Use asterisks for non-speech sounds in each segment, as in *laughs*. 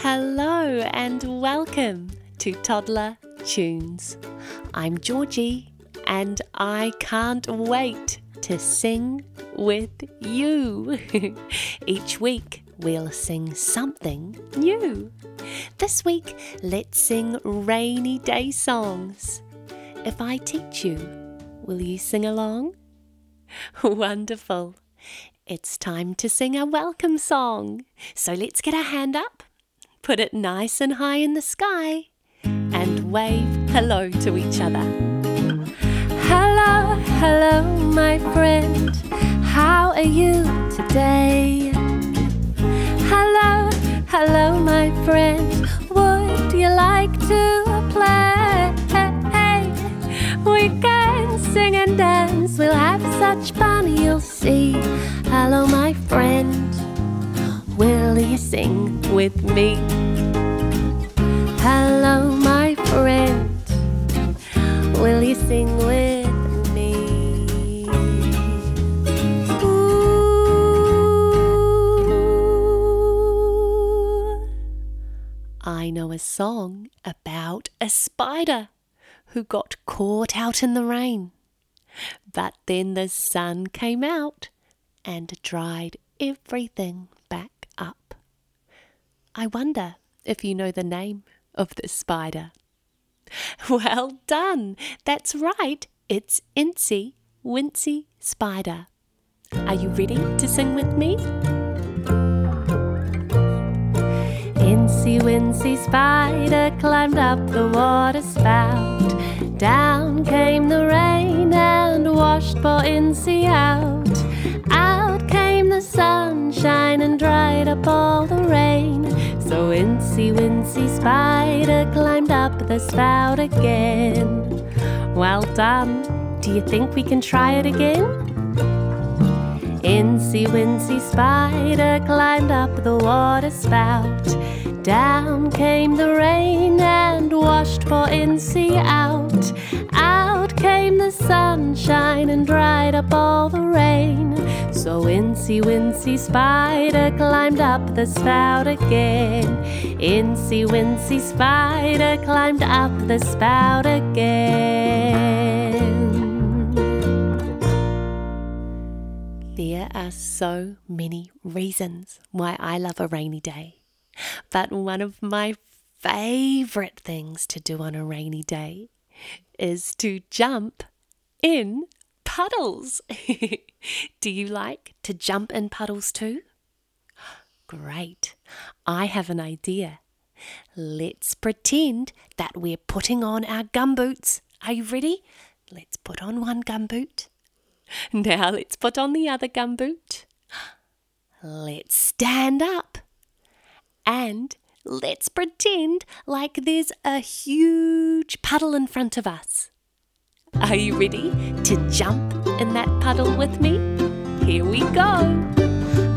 Hello and welcome to Toddler Tunes. I'm Georgie and I can't wait to sing with you. *laughs* Each week we'll sing something new. This week, let's sing rainy day songs. If I teach you, will you sing along? *laughs* Wonderful. It's time to sing a welcome song. So let's get a hand up, put it nice and high in the sky, and wave hello to each other. Hello, hello, my friend. How are you today? Sing with me? Hello, my friend. Will you sing with me? Ooh. I know a song about a spider who got caught out in the rain. But then the sun came out and dried everything. I wonder if you know the name of this spider. *laughs* Well done! That's right, it's Incy Wincy Spider. Are you ready to sing with me? Incy Wincy Spider climbed up the water spout. Down came the rain and washed poor Incy out. Out came the sunshine and dried up all the rain. So Incy Wincy Spider climbed up the spout again. Well done. Do you think we can try it again? Incy Wincy Spider climbed up the water spout. Down came the rain and washed poor Incy out. Out came the sunshine and dried up all the rain. So Incy Wincy Spider climbed up the spout again. Incy Wincy Spider climbed up the spout again. There are so many reasons why I love a rainy day. But one of my favorite things to do on a rainy day is to jump in puddles. *laughs* do you like to jump in puddles too? Great. I have an idea. Let's pretend that we're putting on our gumboots. Are you ready? Let's put on one gumboot. *laughs* Now let's put on the other gumboot. Let's stand up. And let's pretend like there's a huge puddle in front of us. Are you ready to jump in that puddle with me? Here we go.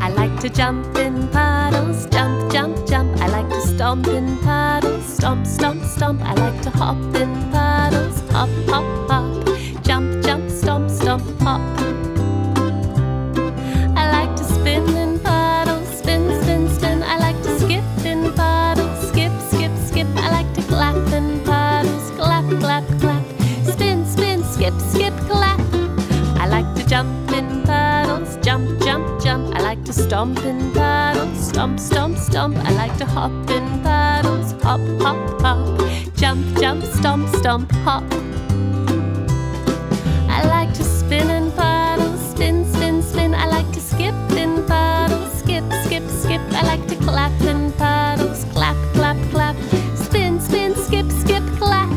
I like to jump in puddles, jump, jump, jump. I like to stomp in puddles, stomp, stomp, stomp. I like to hop in puddles, hop, hop, hop. Jump, jump, stomp, stomp, hop. I like to spin in puddles, spin, spin, spin. I like to skip in puddles, skip, skip, skip. I like to clap in puddles, clap, clap, clap. Spin, spin, skip, skip, clap. I like to jump in puddles, jump, stomp in puddles, stomp, stomp, stomp. I like to hop in puddles, hop, hop, hop. Jump, jump, stomp, stomp, hop. I like to spin in puddles, spin, spin, spin. I like to skip in puddles, skip, skip, skip. I like to clap in puddles, clap, clap, clap. Spin, spin, skip, skip, clap.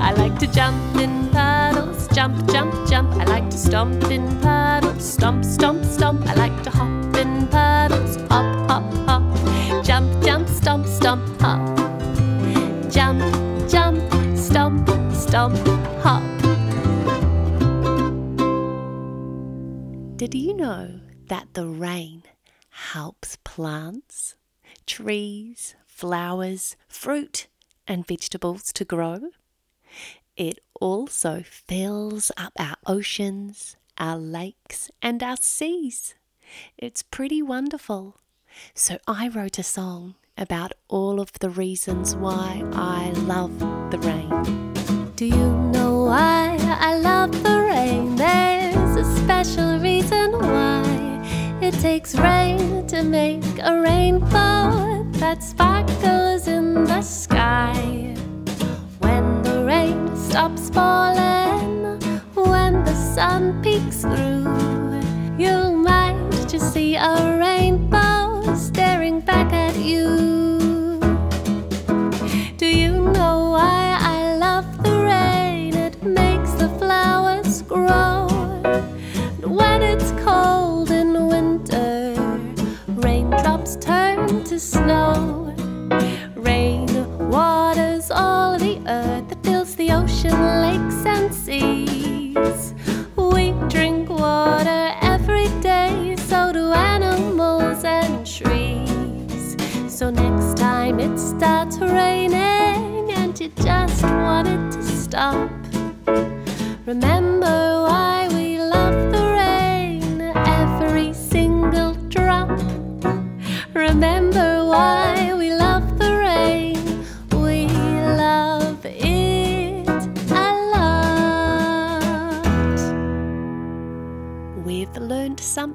I like to jump in puddles, jump, jump, jump. I like to stomp in stomp, hop. Did you know that the rain helps plants, trees, flowers, fruit, and vegetables to grow? It also fills up our oceans, our lakes, and our seas. It's pretty wonderful. So I wrote a song about all of the reasons why I love the rain. Do you know why I love the rain? There's a special reason why it takes rain to make a rainbow that sparkles in the sky. When the rain stops falling, when the sun peeks through, you might just see a rainbow staring back at you.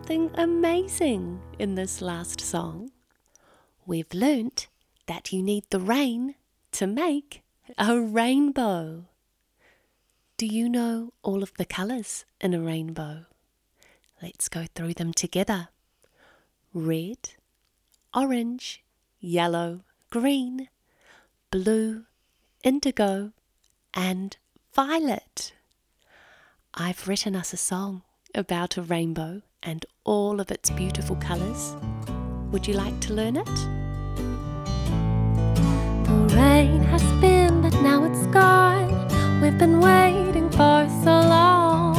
Something amazing in this last song. We've learnt that you need the rain to make a rainbow. Do you know all of the colours in a rainbow? Let's go through them together red, orange, yellow, green, blue, indigo, and violet. I've written us a song about a rainbow and all of its beautiful colours. Would you like to learn it? The rain has been, but now it's gone. We've been waiting for so long,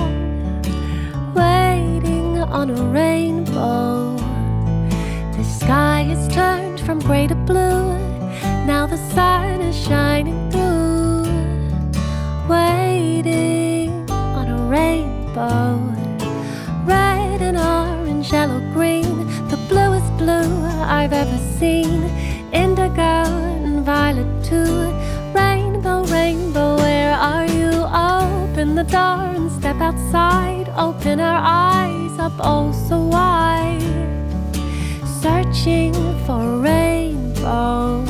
waiting on a rainbow. The sky has turned from grey to blue. Now the sun is shining through, waiting on a rainbow. Red and orange, yellow, green, the bluest blue I've ever seen. Indigo and violet too. Rainbow, rainbow, where are you? Open the door and step outside. Open our eyes up oh so wide. Searching for a rainbow.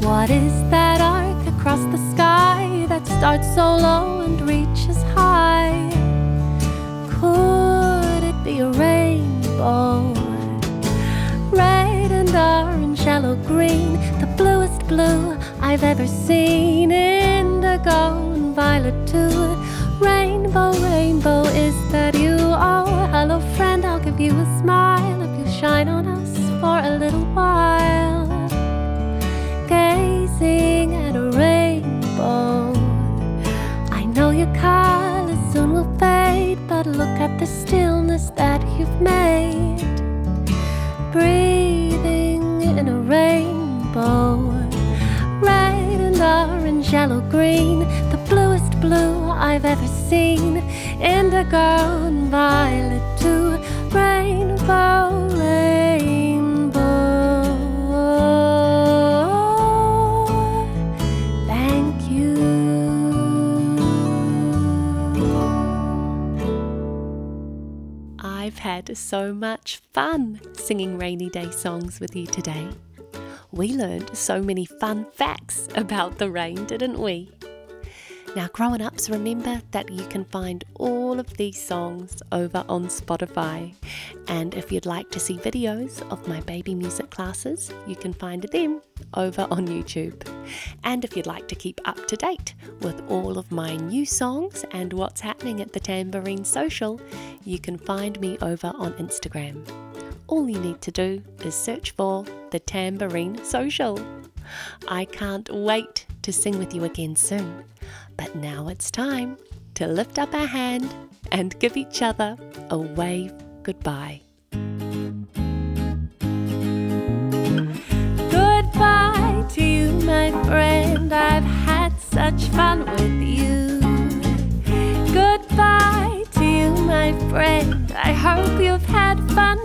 What is that arc across the sky that starts so low and reaches high? Rainbow? Red and orange, yellow, green, the bluest blue I've ever seen. Indigo and violet too. Rainbow, rainbow, is that you? Yellow, green, the bluest blue I've ever seen. Indigo and violet too. Rainbow, rainbow. Thank you. I've had so much fun singing rainy day songs with you today. We learned so many fun facts about the rain, didn't we? Now, grown ups, remember that you can find all of these songs over on Spotify. And if you'd like to see videos of my baby music classes, you can find them over on YouTube. And if you'd like to keep up to date with all of my new songs and what's happening at the Tambourine Social, you can find me over on Instagram. All you need to do is search for the Tambourine Social. I can't wait to sing with you again soon. But now it's time to lift up our hand and give each other a wave goodbye. Goodbye to you, my friend. I've had such fun with you. Goodbye to you, my friend. I hope you've had fun